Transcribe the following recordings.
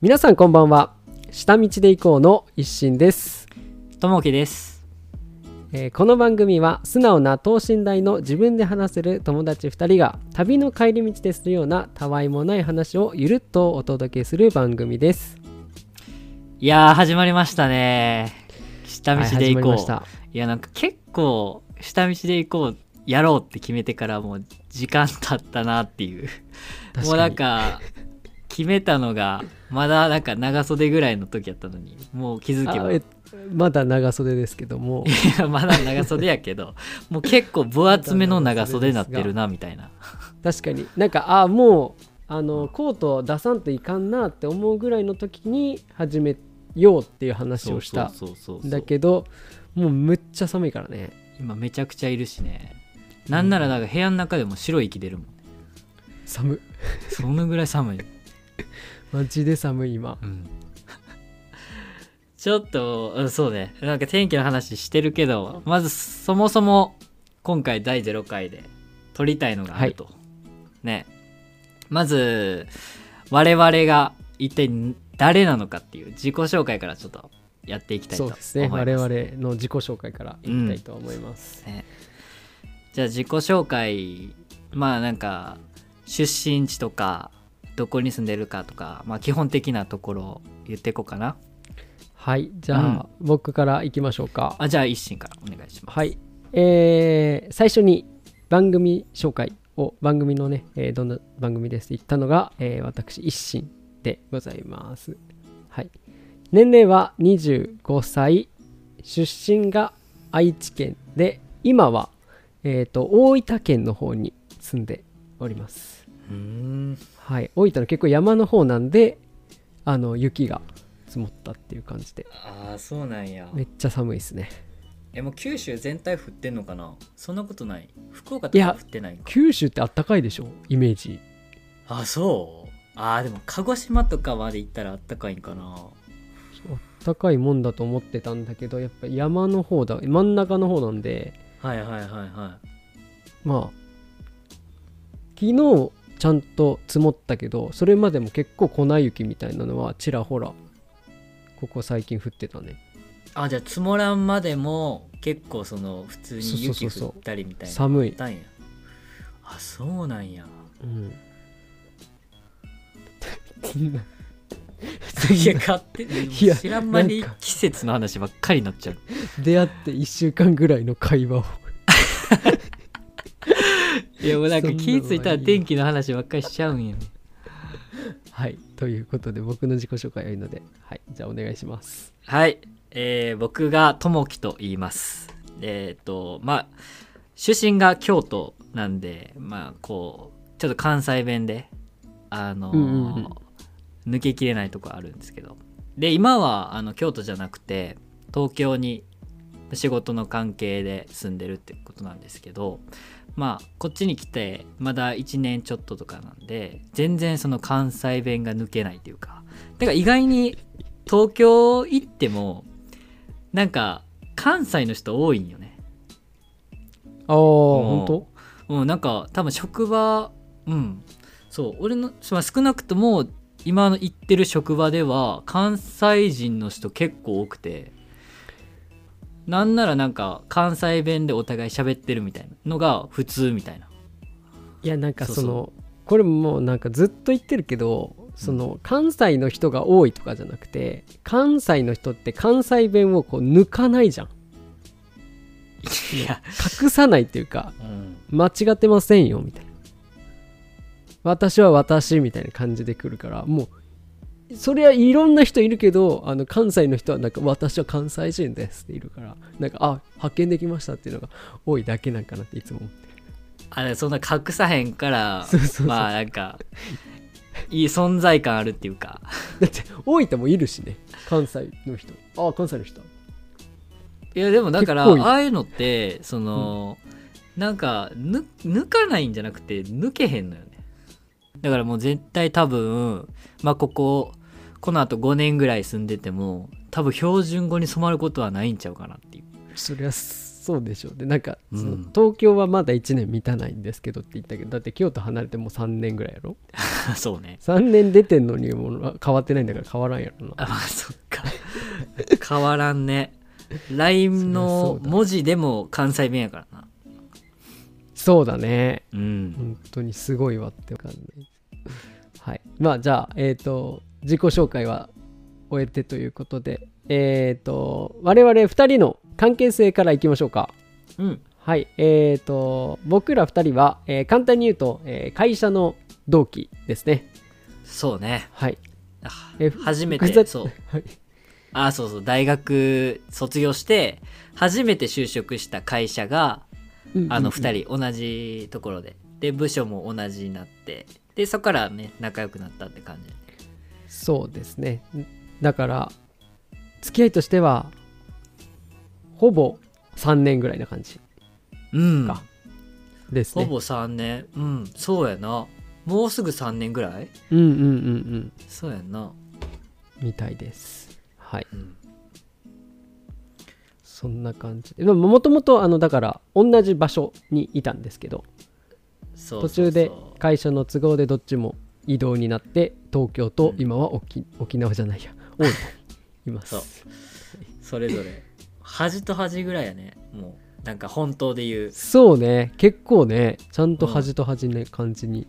皆さんこんばんは下道で行こうの一心です、ともきです。えーこの番組は素直な等身大の自分で話せる友達2人が旅の帰り道でするようなたわいもない話をゆるっとお届けする番組ですいやー、始まりましたね。下道はいで行こう。始まりましたいや、なんか結構、下道で行こう、やろうって決めてからもう時間経ったなっていう。もうなんか、決めたのが、まだなんか長袖ぐらいの時やったのに、もう気づけば。まだ長袖ですけども いやまだ長袖やけど、もう結構分厚めの長袖になってるな、みたいな。確かになんかあもうあのコート出さんといかんなって思うぐらいの時に始めようっていう話をしたそうそうそうそうだけどもうむっちゃ寒いからね今めちゃくちゃいるしね。なんならなんか部屋の中でも白い息出るもん。寒そのぐらい寒い。マジで寒い今うん ちょっと、うんそうね。なんか天気の話してるけど、まずそもそも今回第0回で撮りたいのがあると。ね。まず、我々が一体誰なのかっていう自己紹介からちょっとやっていきたいと思います。そうですね我々の自己紹介からいきたいと思います、ねじゃあ自己紹介まあなんか出身地とかどこに住んでるかとか、まあ、基本的なところを言っていこうかな。はいじゃあ、僕からいきましょうか。あじゃあ一心からお願いします。はい。えー最初に番組紹介を番組のね、えーどんな番組ですって言ったのが、えー私一心でございます。はい。年齢は25歳。出身が愛知県で今は、えー、と大分県の方に住んでおりますはい。大分の結構山の方なんであの雪が積もったっていう感じで。ああそうなんや。めっちゃ寒いですね。えもう九州全体降ってんのかな？そんなことない？福岡とか降ってない九州ってあったかいでしょ？イメージ。あそう？あーでも鹿児島とかまで行ったらあったかいんかな。あったかいもんだと思ってたんだけどやっぱ山の方だ真ん中の方なんで。はいはいはいはまあ昨日ちゃんと積もったけどそれまでも結構粉雪みたいなのはちらほらここ最近降ってたね。いあじゃあ積もらんまでも結構その普通に雪降ったりみたいな寒い。あそうなんや。うん。いや勝手に知らん間に季節の話ばっかりになっちゃう。出会って1週間ぐらいの会話をいやもうなんか気ぃついたら天気の話ばっかりしちゃうんやはい。ということで僕の自己紹介はいいのではい。じゃあお願いします。はい、えー僕がともきと言います。えっ、とまあ出身が京都なんでまあこうちょっと関西弁であのーうんうんうん。抜けきれないとこあるんですけど。で今はあの京都じゃなくて東京に仕事の関係で住んでるってことなんですけどまあこっちに来てまだ1年ちょっととかなんで全然その関西弁が抜けないというか。だから意外に東京行ってもなんか関西の人多いんよね。ああ本当？うんなんか多分職場うん。そう俺のまあ少なくとも今の行ってる職場では関西人の人結構多くてなんならなんか関西弁でお互い喋ってるみたいなのが普通みたいな。いやなんかそのそう。そこれもうなんかずっと言ってるけどその関西の人が多いとかじゃなくて関西の人って関西弁をこう抜かないじゃん。いや、隠さないっていうかうん、間違ってませんよみたいな。私は私みたいな感じで来るからもうそりゃいろんな人いるけどあの関西の人はなんか私は関西人ですっているからなんかあ発見できましたっていうのが多いだけなんかなっていつも思ってあれそんな隠さへんからまあなんかいい存在感あるっていうか。だって大分もいるしね。関西の人。あ関西の人。いやでもだからああいうのってその、なんかぬ抜かないんじゃなくて抜けへんのよね。だからもう絶対多分まあこここのあと5年ぐらい住んでても多分標準語に染まることはないんちゃうかなっていう。そりゃそそうでしょうでなんか、東京はまだ1年満たないんですけどって言ったけどだって京都離れてもう3年ぐらいやろ？そうね。3年出てんのにもう変わってないんだから変わらんやろな。あまあそっか。変わらんね。LINE の文字でも関西弁やからな。そうだね。うん。本当にすごいわって感じ。はい。まあじゃあえっ、と自己紹介は終えてということでえっ、と我々2人の関係性からいきましょうか。うん。はいえっ、と僕ら2人は、えー簡単に言うと、えー会社の同期ですね。そうね。はい。初めてそう。はい。あそうそう。大学卒業して初めて就職した会社があの2人同じところで。で部署も同じになって。でそこからね仲良くなったって感じそうですね。だから付き合いとしてはほぼ3年ぐらいな感じうん。か。ですね。ほぼ3年。うん。そうやな。もうすぐ3年ぐらい？うんうんうんうん。そうやんな。みたいです。はい。うん。そんな感じ。ででももともとあのだから同じ場所にいたんですけど途中で会社の都合でどっちも移動になって東京と今は沖,、沖縄じゃないや。大分にいます。そう。それぞれ端と端ぐらいやね。もうなんか本当で言う。そうね。結構ねちゃんと端と端ね、感じに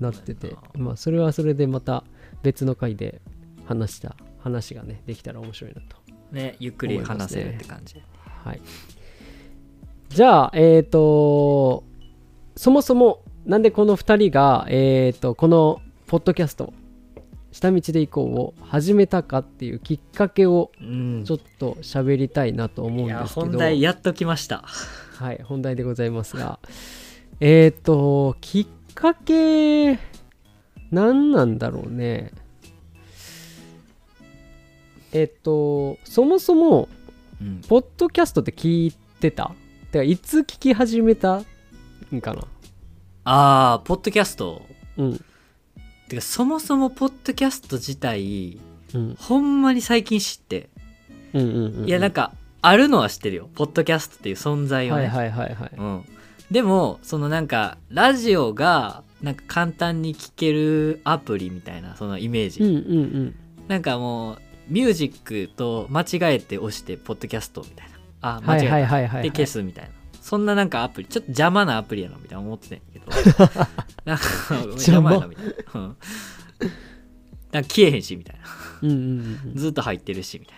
な。ってて。まあそれはそれでまた別の回で話した話がねできたら面白いなと。ねゆっくり話せるって感じ、はい。じゃあえっ、とそもそもなんでこの2人がえっ、とこのポッドキャスト下道で行こうを始めたかっていうきっかけをうん。ちょっと喋りたいなと思うんですけど。本題やっと来ました。はい、本題でございますが、えっ、と、きっかけ、何なんだろうね。えっ、と、そもそも、うん。ポッドキャストって聞いてた？てか、いつ聞き始めたんかな？あーポッドキャスト？うん。てかそもそもポッドキャスト自体うん。ほんまに最近知って。うんうんうん。いやなんかあるのは知ってるよ。ポッドキャストっていう存在をね、はいはいはいはい。うん、でもそのなんかラジオがなんか簡単に聴けるアプリみたいなそのイメージ、うんうんうん。なんかもうミュージックと間違えて押してポッドキャストみたいな。あ間違えた、はいはい消すみたいなそんななんかアプリちょっと邪魔なアプリやなみたいな思ってたんやけど。なんか邪魔？やなみたいな、うん、なんか消えへんしみたいな。うんうんうんずっと入ってるしみたい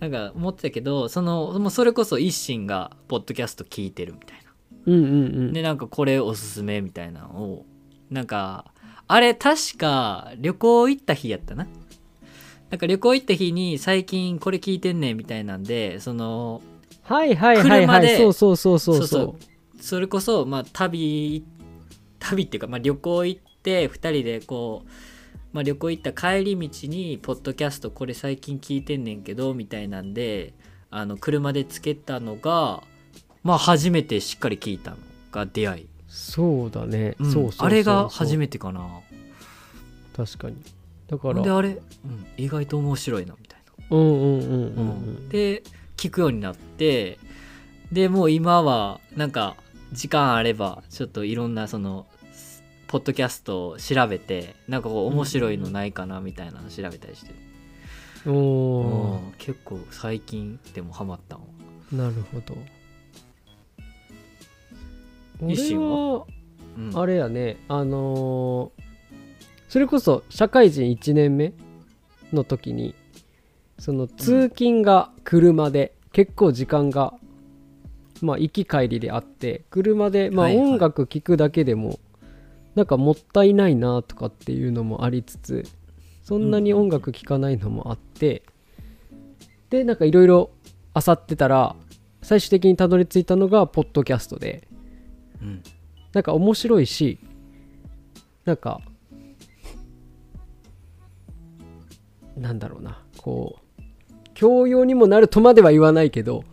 な。なんか思ってたけどそのもうそれこそ一心がポッドキャスト聞いてるみたいな。うん。うんうんうん。でなんかこれおすすめみたいなのをなんかあれ確か旅行行った日やったな。なんか旅行行った日に最近これ聞いてんねんみたいなんでそのはいはいはいはい。そうそうそうそうそそうう。それこそまあ旅旅っていうか、まあ、旅行行って2人でこう、まあ、旅行行った帰り道にポッドキャストこれ最近聞いてんねんけどみたいなんであの車でつけたのがまあ初めてしっかり聞いたのが出会い、そうだね。うんそうそうそうあれが初めてかな確かに。だから、であれ、うん、意外と面白いなみたいうんうんうんうんな、うん。で聞くようになってでもう今はなんか時間あればちょっといろんなそのポッドキャストを調べてなんかこう面白いのないかなみたいなの調べたりしてる、おうん結構最近でもハマったの。ーなるほど。俺はあれやねあのーそれこそ社会人1年目の時にその通勤が車で結構時間がまあ行き帰りであって車でまあ音楽聴くだけでもなんかもったいないなとかっていうのもありつつそんなに音楽聴かないのもあってでなんかいろいろ漁ってたら最終的にたどり着いたのがポッドキャストで。うん。なんか面白いしなんかなんだろうなこう教養にもなるとまでは言わないけど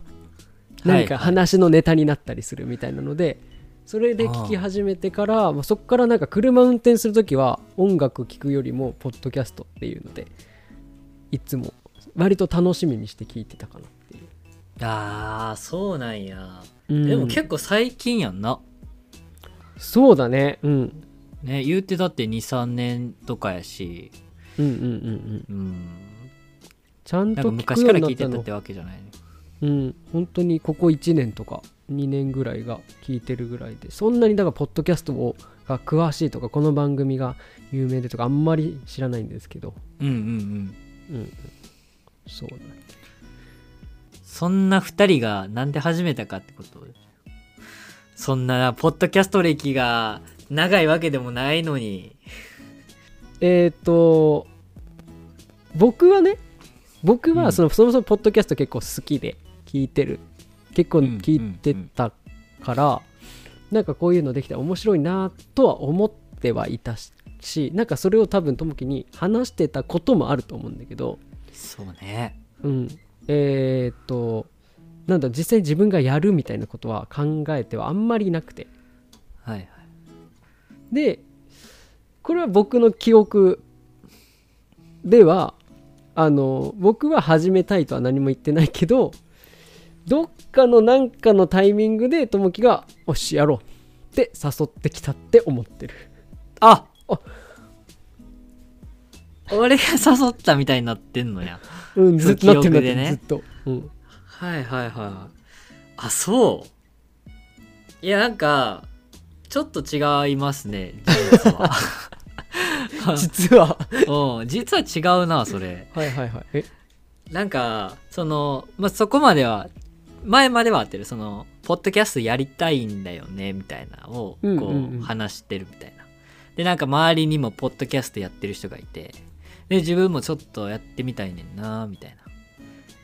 なんか話のネタになったりするみたいなので、それで聞き始めてからまあそこからなんか車運転する時は音楽聴くよりもポッドキャストっていうのでいつも割と楽しみにして聞いてたかなっていう。あーそうなんや、うん。でも結構最近やんな。そうだね。うん。ね言うてだって23年とかやし。うんうんうんうん。うんちゃんと聞くよ昔からうになったの。聞いてたってわけじゃないねうん。本当にここ1年とか2年ぐらいが聞いてるぐらいで。そんなにだからポッドキャストをが詳しいとかこの番組が有名でとかあんまり知らないんですけど。うんうんうん。うんそうだね。そんな2人がなんで始めたかってこと？そんなポッドキャスト歴が長いわけでもないのに。えっ、と僕はね僕うん。はその、そもそもポッドキャスト結構好きで聞いてる。結構うん聞いてたから、なんかこういうのできたら面白いなとは思ってはいたしなんかそれを多分ともきに話してたこともあると思うんだけどそうね。うん。えっ、となんだ実際自分がやるみたいなことは考えてはあんまりなくて。はいはい。でこれは僕の記憶ではあの僕は始めたいとは何も言ってないけどどっかの何かのタイミングでともきが「よしやろう」って誘ってきたって思ってる。ああ俺が誘ったみたいになってんのや。うんずっとなってるね。ずっと、うん、はいはいはい。あそう。いやなんかちょっと違いますね実は 実は。うん。実は違うなそれ。はいはいはい。え？なんかその、まあ、そこまでは前まではあってる。そのポッドキャストやりたいんだよねみたいなのをこう話してるみたいな、でなんか周りにもポッドキャストやってる人がいて。で自分もちょっとやってみたいねんなみたいな。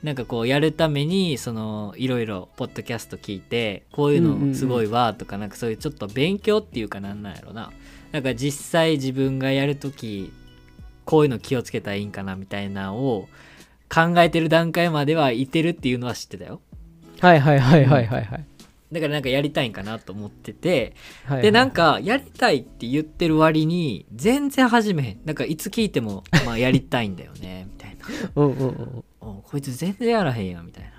なんかこうやるためにそのいろいろポッドキャスト聞いてこういうのすごいわとかなんかそういうちょっと勉強っていうかなんなんやろななんか実際自分がやるときこういうの気をつけたらいいんかなみたいなのを考えてる段階まではいてるっていうのは知ってたよ。はいはいはいはいはいはい。だからなんかやりたいんかなと思ってて。はいでなんかやりたいって言ってる割に全然始めへん。なんかいつ聞いてもまあやりたいんだよね みたいな。うんうんうんおこいつ全然やらへんやんみたいな。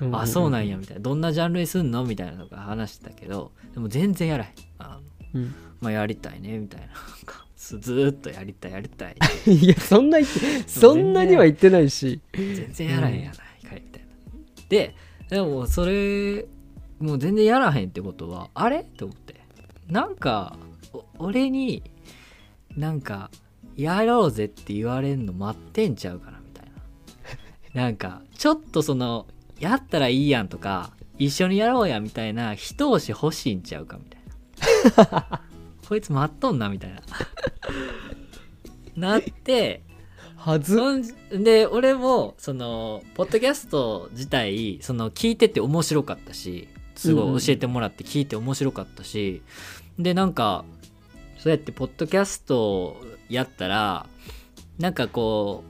うんうん。あそうなんやみたいな。どんなジャンルにすんのみたいなのが話してたけどでも全然やらへん。あのうんまあやりたいねみたいな。ずっとやりたいやりたい。いやそんなそんなには言ってないし。全然やらへんやないかいみたいな。ででもそれもう全然やらへんってことはあれ？って思って。なんかお俺になんかやろうぜって言われんの待ってんちゃうかなみたいな。なんかちょっとそのやったらいいやんとか一緒にやろうやみたいな一押し欲しいんちゃうかみたいなこいつ待っとんなみたいな。なってはず？で俺もそのポッドキャスト自体その聞いてて面白かったしすごい教えてもらって聞いて面白かったし、でなんかそうやってポッドキャストやったらなんかこ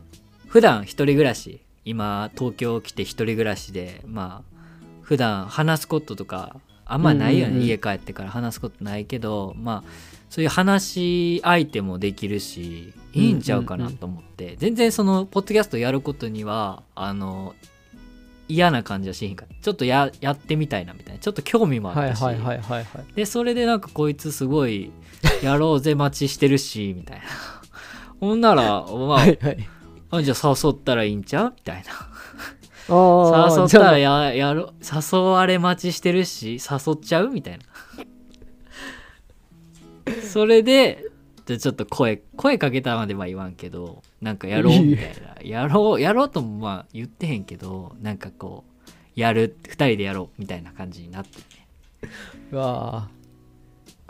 う普段一人暮らし今東京来て一人暮らしでまあ普段話すこととかあんまないよね、うんうんうん。家帰ってから。話すことないけどまあそういう話し相手もできるしいいんちゃうかなと思って、全然そのポッドキャストやることにはあの嫌な感じはしへんか。ちょっとややってみたいなみたいな。ちょっと興味もあったし、はいはいはいでそれでなんかこいつすごいやろうぜ待ちしてるしみたいな。ほんならまあ、はいはい。あじゃあ誘ったらいいんちゃう？みたいな誘ったらややろ誘われ待ちしてるし誘っちゃうみたいな。それでじゃあちょっと声声かけたまでは言わんけどなんかやろうみたいな。やろうやろうともまあ言ってへんけどなんかこうやる2人でやろうみたいな感じになってねわ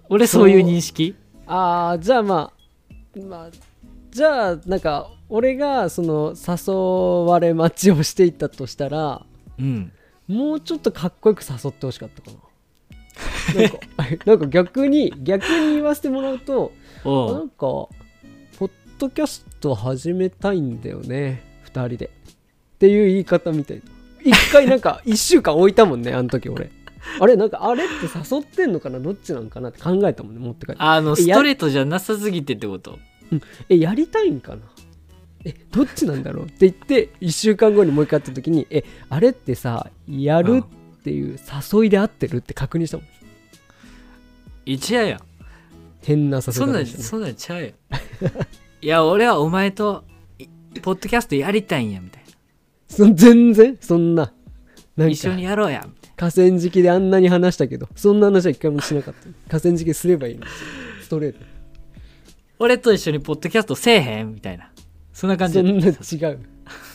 俺そういう認識？ああーじゃあまあまあじゃあなんか俺がその誘われ待ちをしていったとしたらうん。もうちょっとかっこよく誘ってほしかったかな。なんか なんか逆に逆に言わせてもらうとなんかポッドキャスト始めたいんだよね2人で。っていう言い方みたい。な一回なんか1週間置いたもんね あの時俺。あれなんかあれって誘ってんのかなどっちなんかなって考えたもんね持って帰って。あのストレートじゃなさすぎてってこと？えやりたいんかな？えどっちなんだろう？って言って1週間後にもう一回会った時にえあれってさやるっていう誘いで合ってるって確認したもん。一夜やん変な誘いそんなんそんなんちゃうよ。いや俺はお前といポッドキャストやりたいんやみたいそ全然？そんな。なん一緒にやろうやみたい河川敷であんなに話したけどそんな話は一回もしなかった。河川敷すればいいの。ストレート。な俺と一緒にポッドキャストせえへんみたいな。そんな感じ。そんな違だう。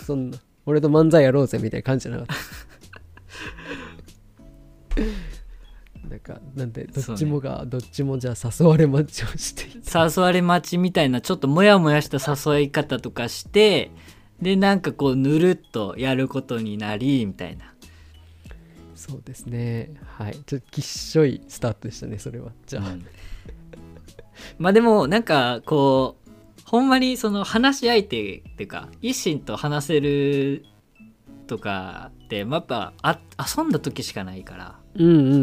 そんな。俺と漫才やろうぜみたいな感じじゃなかった。なんかなんでどっちもが、どっちもじゃあ誘われ待ちをして誘われ待ちみたいなちょっとモヤモヤした誘い方とかしてでなんかこうぬるっとやることになりみたいな。そうですね。はい。ちょっときっしょいスタートでしたねそれは。じゃあ、うんまあでもなんかこうほんまにその話し相手っていうか一心と話せるとかって、まあ、やっぱあ遊んだ時しかないからうんうんうんう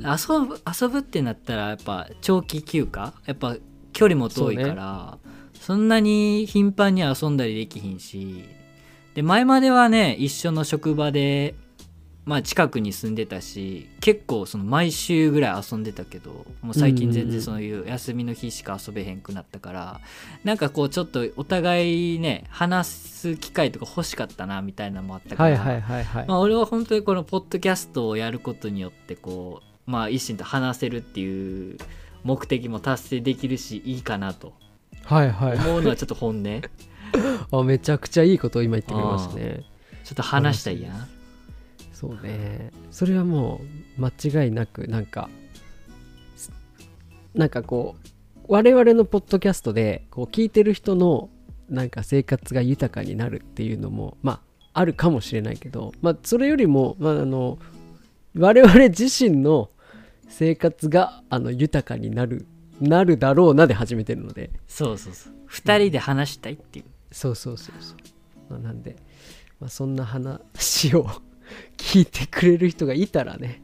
ん。遊ぶ遊ぶってなったらやっぱ長期休暇やっぱ距離も遠いからそ,、んなに頻繁に遊んだりできひんしで前まではね一緒の職場でまあ近くに住んでたし結構その毎週ぐらい遊んでたけどもう最近全然そういう休みの日しか遊べへんくなったからなんかこうちょっとお互いね話す機会とか欲しかったなみたいなのもあったから、はいはいはいはい、まあ、俺は本当にこのポッドキャストをやることによってこうまあ一心と話せるっていう目的も達成できるしいいかなと。はいはい。思うのはちょっと本音。ち ょあめちゃくちゃいいことを今言ってくれましたね。っと話したいやんそうね。それはもう間違いなくなんかすなんかこう我々のポッドキャストでこう聞いてる人のなんか生活が豊かになるっていうのもまああるかもしれないけどまあそれよりも、まあ、あの我々自身の生活があの豊かになるなるだろうなで始めてるので。そうそうそう。2人で話したいっていう、そうそうそうそう、まあ、なんで、まあ、そんな話を聞いてくれる人がいたらね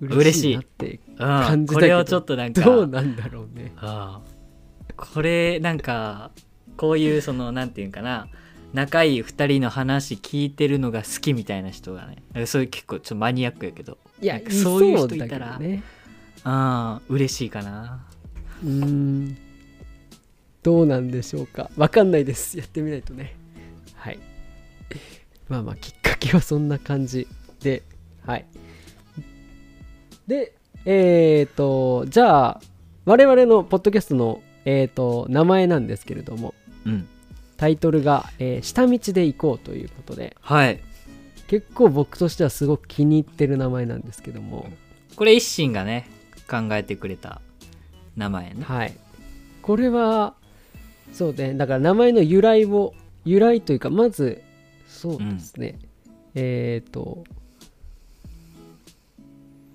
嬉しい。なってうん感じだけどこれをちょっとなんかどうなんだろうね。ああこれなんかこういうそのなんていうんかな仲いい2人の話聞いてるのが好きみたいな人がねそういう結構ちょっとマニアックやけどいやそういう人だいたらけどね。ああ嬉しいかな。うーん。どうなんでしょうか。わかんないです。やってみないとね。はい。まあまあきっかけはそんな感じではい。でえっ、とじゃあ我々のポッドキャストのえっ、と名前なんですけれどもうん。タイトルが、えー下道で行こう」ということではい。結構僕としてはすごく気に入ってる名前なんですけどもこれ一心がね考えてくれた名前ね。はい。これはそうねだから名前の由来を由来というかまずそうですね、えっ、と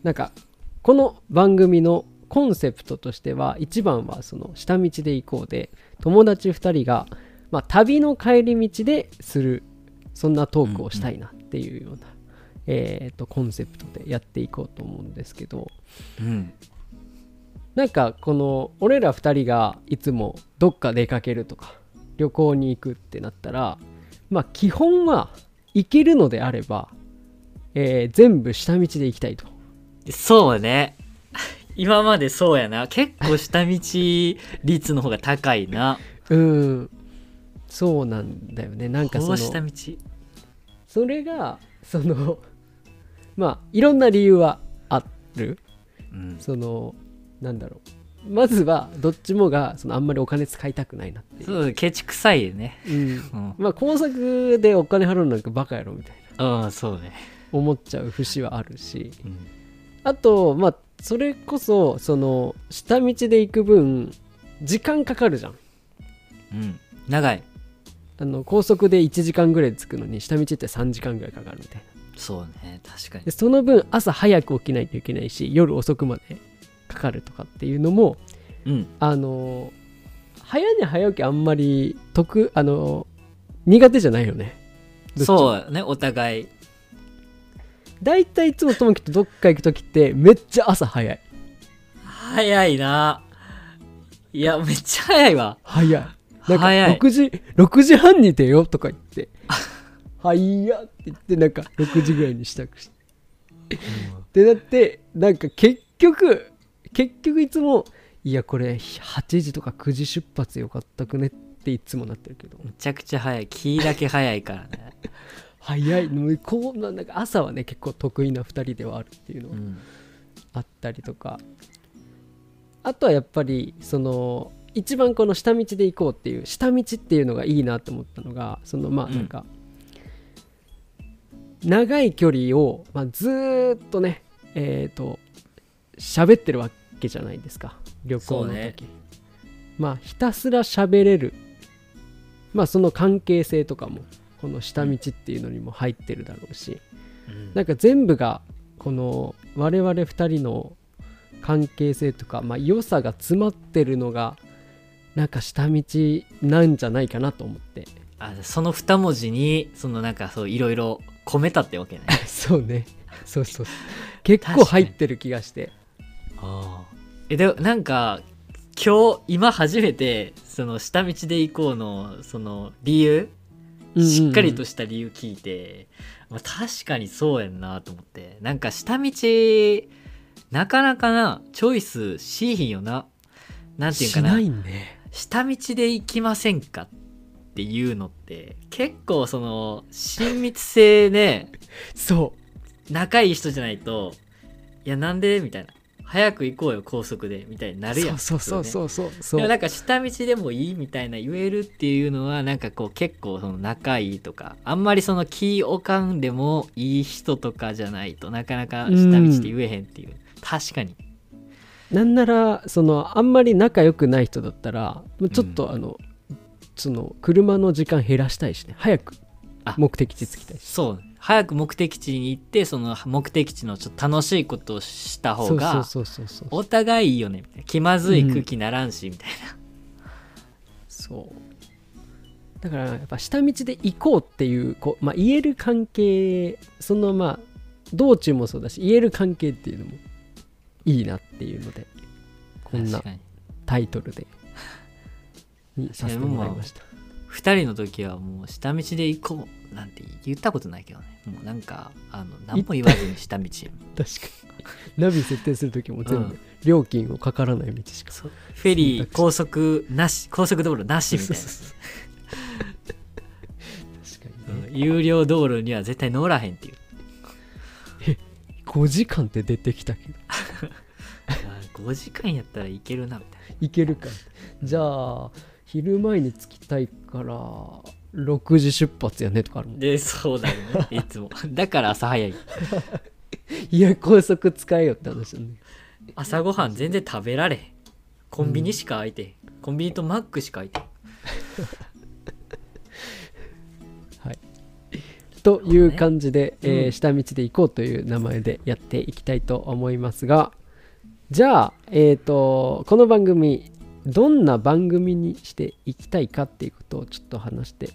なんかこの番組のコンセプトとしては一番はその下道で行こうで友達2人が、まあ、旅の帰り道でするそんなトークをしたいなっていうような、えー、とコンセプトでやっていこうと思うんですけど。うん。なんかこの俺ら2人がいつもどっか出かけるとか旅行に行くってなったらまあ基本は行けるのであれば、えー全部下道で行きたいとそうね。今までそうやな。結構下道率の方が高いな。うん。そうなんだよね。なんかその下道。それがそのまあいろんな理由はある。うん。そのなんだろう。まずはどっちもがそのあんまりお金使いたくないなっていう、そうケチくさいよね。うん、うん。まあ工作でお金払うなんかバカやろみたいな。ああそうね。思っちゃう節はあるし。うんあとまあそれこそその下道で行く分時間かかるじゃん。うん。長い。あの高速で1時間ぐらいで着くのに下道って3時間ぐらいかかるみたいな。そうね確かに。でその分朝早く起きないといけないし夜遅くまでかかるとかっていうのもうん。あの早寝早起きあんまり得あの苦手じゃないよね。そうねお互いだいたいいつもともきとどっか行く時ってめっちゃ朝早い。早いな。いやめっちゃ早いわ。早い。なんか早い。6時6時半に出ようとか言って「はいや」って言ってなんか6時ぐらいに支度して。でだってなんか結局結局いつも「いやこれ8時とか9時出発よかったくね」っていつもなってるけど。めちゃくちゃ早い。キーだけ早いからね、早い。もうこうななんか朝はね結構得意な2人ではあるっていうのはうん、あったりとか。あとはやっぱりその一番この下道で行こうっていう下道っていうのがいいなと思ったのがそのまあうん。なんか、長い距離を、まあ、ずーっとねえっ、と喋ってるわけじゃないですか。旅行の時、ね。まあひたすら喋れる。まあその関係性とかもこの下道っていうのにも入ってるだろうし、うん。なんか全部がこの我々2人の関係性とか、まあ、良さが詰まってるのがなんか下道なんじゃないかなと思って。あその二文字にそのなんかそういろいろ込めたってわけね。そうね。そうそう。そう結構入ってる気がして。えでなんか今日今初めてその下道で行こうのその理由しっかりとした理由聞いて、まあ、確かにそうやんなと思って。なんか下道なかなかなチョイスしいひんよな。なんていうかな。しないね。下道で行きませんかっていうのって結構その親密性ね。そう。仲いい人じゃないといやなんで？みたいな早く行こうよ高速でみたいになるやんそうそうそうそうそう。でもなんか下道でもいいみたいな言えるっていうのはなんかこう結構その仲いいとかあんまりその気おかんでもいい人とかじゃないとなかなか下道で言えへんっていう、確かに。なんならそのあんまり仲良くない人だったらちょっとあの、その車の時間減らしたいしね。早くあ目的地着きたいし。そう早く目的地に行ってその目的地のちょっと楽しいことをした方がお互いいいよねみたいな。気まずい空気ならんしみたいな、そう。だからやっぱ下道で行こうっていうこう、まあ、言える関係そのまあ道中もそうだし言える関係っていうのもいいなっていうのでこんなタイトルで にさせてもらいました。2人の時はもう下道で行こうなんて言ったことないけどね。もうなんかあの何も言わずに下道。確かに。ナビ設定する時も全部うん。料金をかからない道しか、フェリー高速なし高速道路なしみたいな。確かにね、うん。有料道路には絶対乗らへんっていう。5時間って出てきたけど。あ5時間やったらいけるなみたい行けるか。じゃあ昼前に着きたいから6時出発やねとかあるもなん。でそうだよね。いつも。だから朝早い。いや高速使えよって話だね。朝ごはん全然食べられコンビニしか空いてへん、コンビニとマックしか空いてへん。という感じで、うんえー下道で行こうという名前でやっていきたいと思いますがじゃあえっ、とこの番組どんな番組にしていきたいかっていうことをちょっと話して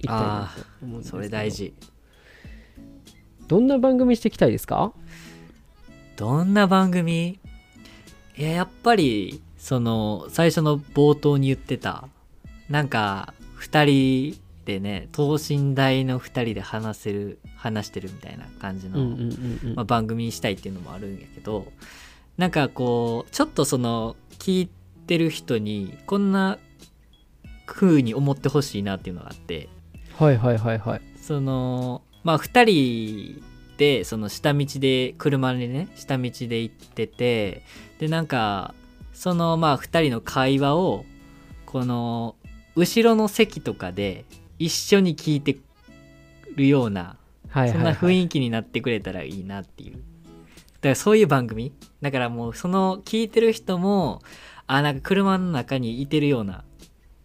いきたいなと思うんですけど。それ大事。どんな番組していきたいですか？どんな番組？いややっぱりその最初の冒頭に言ってたなんか2人でね等身大の2人で話せる話してるみたいな感じの、まあ、番組にしたいっていうのもあるんやけどなんかこうちょっとその聞いてる人にこんな風に思ってほしいなっていうのがあってはいはいはいはい。そのまあ2人でその下道で車でね下道で行っててでなんかそのまあ2人の会話をこの後ろの席とかで一緒に聞いてるようなはいはい、そんな雰囲気になってくれたらいいなっていう。だからそういう番組。だからもうその聞いてる人もあなんか車の中にいてるような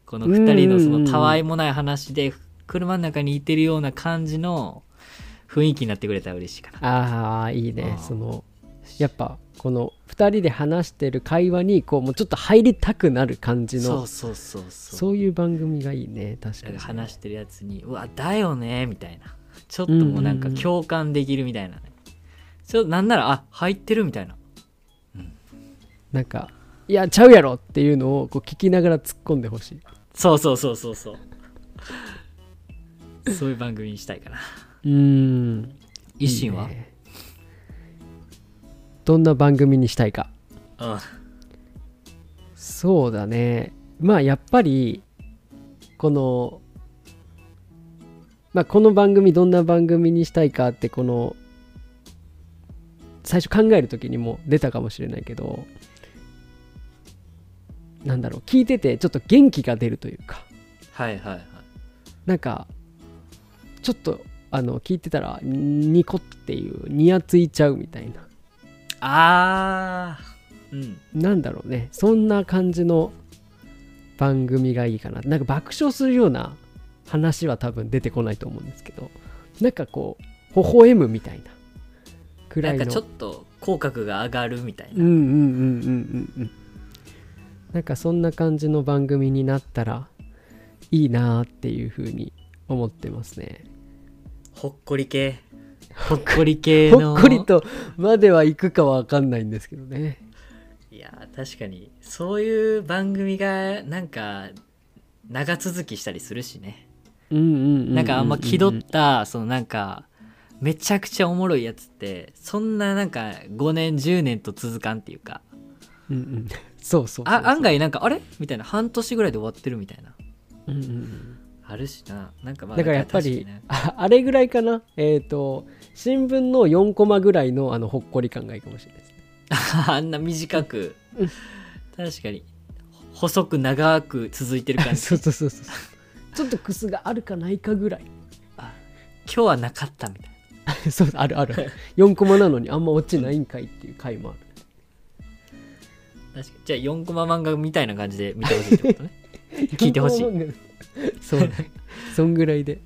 この2人のそのたわいもない話で車の中にいてるような感じの雰囲気になってくれたら嬉しいかな。ああいいね。そのやっぱこの2人で話してる会話にこうもうちょっと入りたくなる感じのそうそうそうそう。そういう番組がいいね。確かに、話してるやつに「うわだよね」みたいな。ちょっともうなんか共感できるみたいなね、ちょっとなんならあ入ってるみたいな。なんかいやちゃうやろっていうのをこう聞きながら突っ込んでほしい。そうそうそうそうそうそういう番組にしたいかな。うーん。一心は？ね。どんな番組にしたいか。うんそうだね。まあやっぱりこのまあこの番組どんな番組にしたいかってこの最初考える時にも出たかもしれないけどなんだろう。聞いててちょっと元気が出るというか。はいはいはい。なんかちょっとあの聞いてたらニコっていうニヤついちゃうみたいな。あーうん。なんだろうね。そんな感じの番組がいいかな。なんか爆笑するような話は多分出てこないと思うんですけど。なんかこう微笑むみたいな。くらの。ないんかちょっと口角が上がるみたいな、うんうんうんうんうんうん。なんかそんな感じの番組になったらいいなーっていうふうに思ってますねほっこり系。ほっこり系ほのっこりとまではいくかは分かんないんですけどね。いや確かにそういう番組がなんか長続きしたりするしね。なんかあんま気取ったそのなんかめちゃくちゃおもろいやつってそんななんか5年10年と続かんっていうか。うんうん。そうそうそう。あ案外なんかあれ？みたいな。半年ぐらいで終わってるみたいな。うんうんうんあるしな。なんかまあだからやっぱり、ね。ああれぐらいかな。えっ、と新聞の4コマぐらいのあのほっこり感がいいかもしれないですね。あんな短く。うん。確かに。細く長く続いてる感じ。そうそうそうそう。ちょっとクスがあるかないかぐらい。今日はなかったみたいな。そうあるある。4コマなのにあんま落ちないんかいっていう回もある。確かに。じゃあ4コマ漫画みたいな感じで見てほしいってことね 聞いてほしい。4コマ漫画そ そんぐらいで。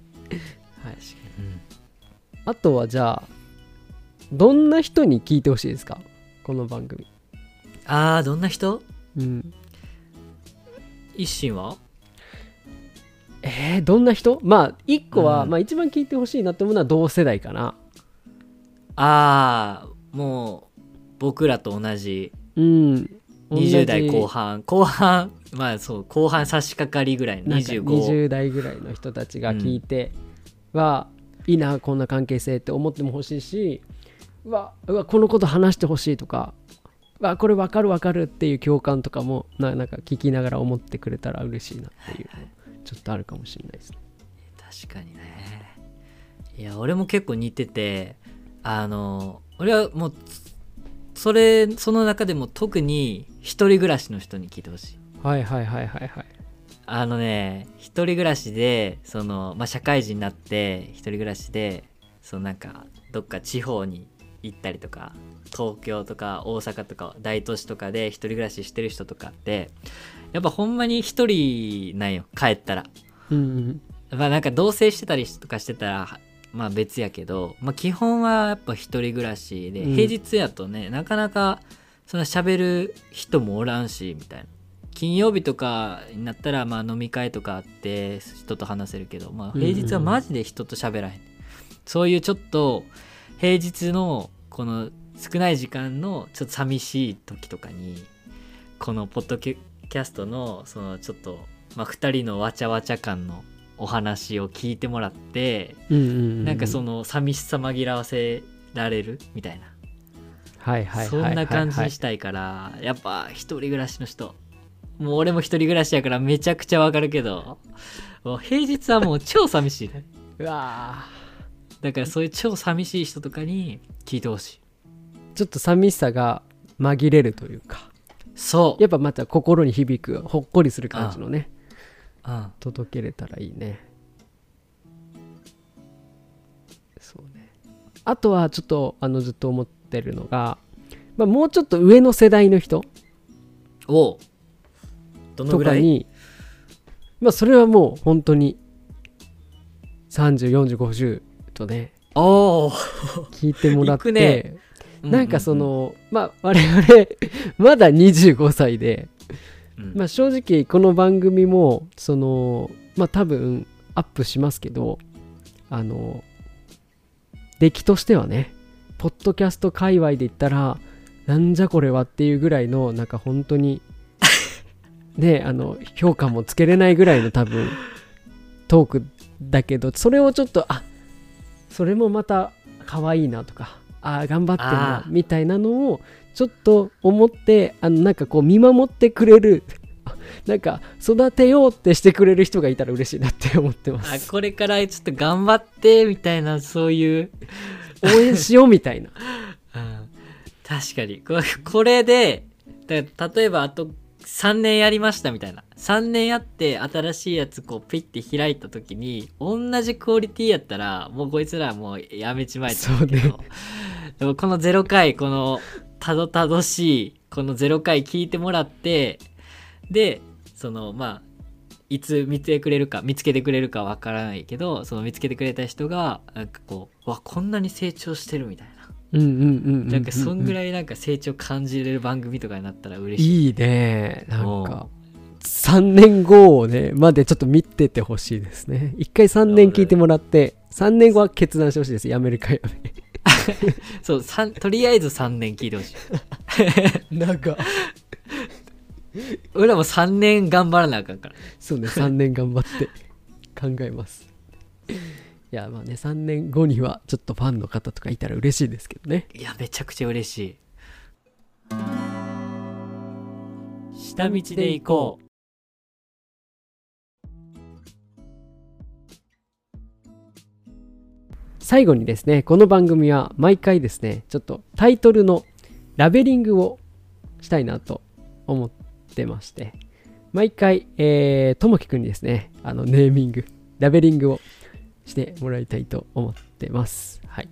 はいうん。あとはじゃあどんな人に聞いてほしいですか？この番組。あーどんな人？うん。一心は？えー、どんな人？まあ1個は、うん。まあ一番聞いてほしいなって思うのは同世代かな。ああもう僕らと同じ。うん。20代後半。後半？まあそう後半差し掛かりぐらいのなんか25 20代ぐらいの人たちが聞いては、いいなこんな関係性って思ってもほしいしうわうわこのこと話してほしいとかうわこれ分かる分かるっていう共感とかもななんか聞きながら思ってくれたら嬉しいなっていうのちょっとあるかもしれないですね。確かにね。いや俺も結構似ててあの俺はもうそれその中でも特に一人暮らしの人に聞いてほしいはいはいはいはいはい。あのね一人暮らしでその、まあ、社会人になって一人暮らしでそのなんかどっか地方に行ったりとか東京とか大阪とか大都市とかで一人暮らししてる人とかってやっぱほんまに一人なんよ帰ったら。うんまあなんか同棲してたりとかしてたらまあ別やけど、まあ、基本はやっぱ一人暮らしで、うん。平日やとねなかなかそんな喋る人もおらんしみたいな金曜日とかになったらまあ飲み会とかあって人と話せるけど、まあ、平日はマジで人と喋らへん、そういうちょっと平日のこの少ない時間のちょっと寂しい時とかにこのポッドキャストのそのちょっと、まあ、2人のわちゃわちゃ感のお話を聞いてもらってうんうんうん。なんかその寂しさ紛らわせられるみたいな。はいはいはいはいはい。そんな感じにしたいからやっぱ一人暮らしの人もう俺も一人暮らしやからめちゃくちゃわかるけど。もう平日はもう超寂しいね。うわだからそういう超寂しい人とかに聞いてほしい。ーちょっと寂しさが紛れるというか。そう。やっぱまた心に響くほっこりする感じのね。うん。届けれたらいいね。そうね。あとはちょっとあのずっと思ってるのが、まあ、もうちょっと上の世代の人。おうどのとぐらい？かにまあそれはもう本当に304050とね聞いてもらっ行くて、ねなんかその、まあ我々まだ25歳でうんうんうん。まあ、正直この番組もそのまあ多分アップしますけどあの出来としてはねポッドキャスト界隈で言ったらなんじゃこれはっていうぐらいのなんか本当にねあの評価もつけれないぐらいの多分トークだけどそれをちょっとあそれもまた可愛いなとかあ頑張ってんなみたいなのをちょっと思ってあのなんかこう見守ってくれる なんか育てようってしてくれる人がいたら嬉しいなって思ってまあすこれからちょっと頑張ってみたいなそういう、応援しようみたいな。うん。確かに。これこれでだ例えばあと3年やりましたみたいな。3年やって新しいやつこうピッて開いた時に同じクオリティやったらもうこいつらもうやめちまえと思うけど。そうね。でもこの0回このたどたどしいこの0回聞いてもらってでそのまあいつ見てくれるか見つけてくれるかわからないけどその見つけてくれた人がなんかこうわこんなに成長してるみたいななんかそんぐいらいなんか成長感じれる番組とかになったら嬉しい。いいね。なんか3年後をねまでちょっと見ててほしいですね。一回3年聞いてもらって3年後は決断してほしいです。やめるかやめ そうとりあえず3年聞いてほしい。なんか俺らも3年頑張らなあかんから。そうね3年頑張って考えますいやまあね3年後にはちょっとファンの方とかいたら嬉しいですけどねいやめちゃくちゃ嬉しい。下道で行こう。最後にですねこの番組は毎回ですねちょっとタイトルのラベリングをしたいなと思ってまして毎回えーともきくんにですねあのネーミングラベリングをしてもらいたいと思ってます。はい。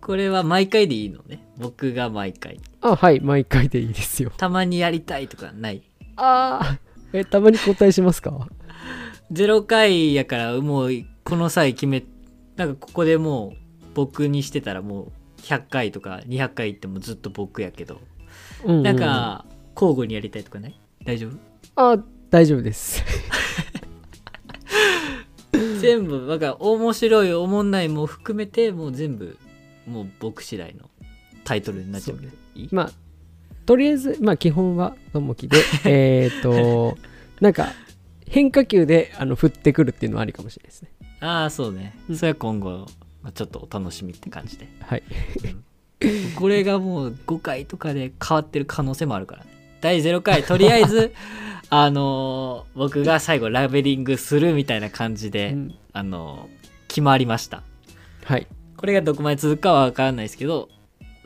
これは毎回でいいのね。僕が毎回。あはい。毎回でいいですよ。たまにやりたいとかない？あー。えたまに交代しますか？0回やからもうこの際決め、なんかここでもう僕にしてたらもう100回とか200回行ってもずっと僕やけど、うんうんうん。なんか交互にやりたいとかない？大丈夫？あ大丈夫です全部なんか面白いおもんないも含めてもう全部もう僕次第のタイトルになっちゃうけどいい？まあとりあえずまあ基本はともきで えっとなんか変化球であの振ってくるっていうのはありかもしれないですね。ああそうね、うん。それは今後、まあ、ちょっとお楽しみって感じで。はい。これがもう5回とかで変わってる可能性もあるからね。第0回とりあえず あのー僕が最後ラベリングするみたいな感じで、うん。あのー決まりました。はい。これがどこまで続くかは分からないですけど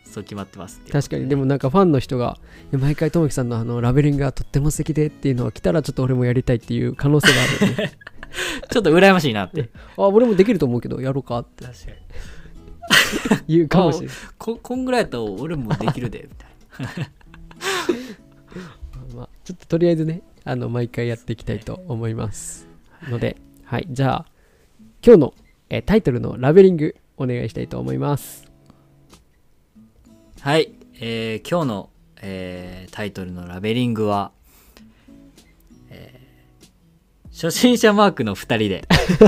そう決まってます確かに。でもなんかファンの人が毎回ともきさんのあのラベリングがとっても素敵でっていうのが来たらちょっと俺もやりたいっていう可能性があるんで ちょっと羨ましいなって。あ俺もできると思うけどやろうかって。確かに。言うかもしれないここんぐらいやったら俺もできるでみたいな。まあ、ちょっととりあえずねあの毎回やっていきたいと思いますのではいじゃあ今日の、えータイトルのラベリングお願いしたいと思いますはい、えー今日の、えータイトルのラベリングは、えー初心者マークの2人で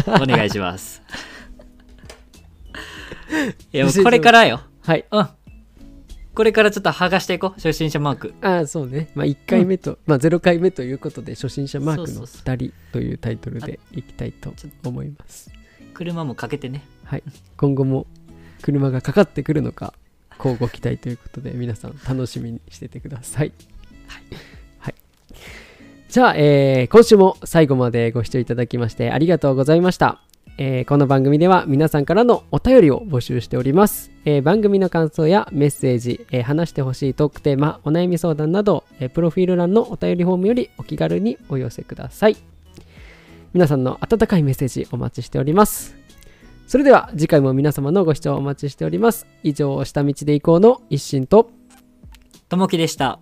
お願いします。いやこれからよ。はいうん。これからちょっと剥がしていこう、初心者マーク。ああそうね。まあ1回目と、まあ0回目ということで初心者マークのそうそう2人というタイトルでいきたいと思います。車もかけてね。はい。今後も車がかかってくるのか交互期待ということで皆さん楽しみにしててください。はい、じゃあ、えー今週も最後までご視聴いただきましてありがとうございましたえーこの番組では皆さんからのお便りを募集しております、えー番組の感想やメッセージ、えー話してほしいトークテーマお悩み相談など、えプロフィール欄のお便りフォームよりお気軽にお寄せください。皆さんの温かいメッセージお待ちしております。それでは次回も皆様のご視聴お待ちしております。以上下道で行こうの一心とともきでした。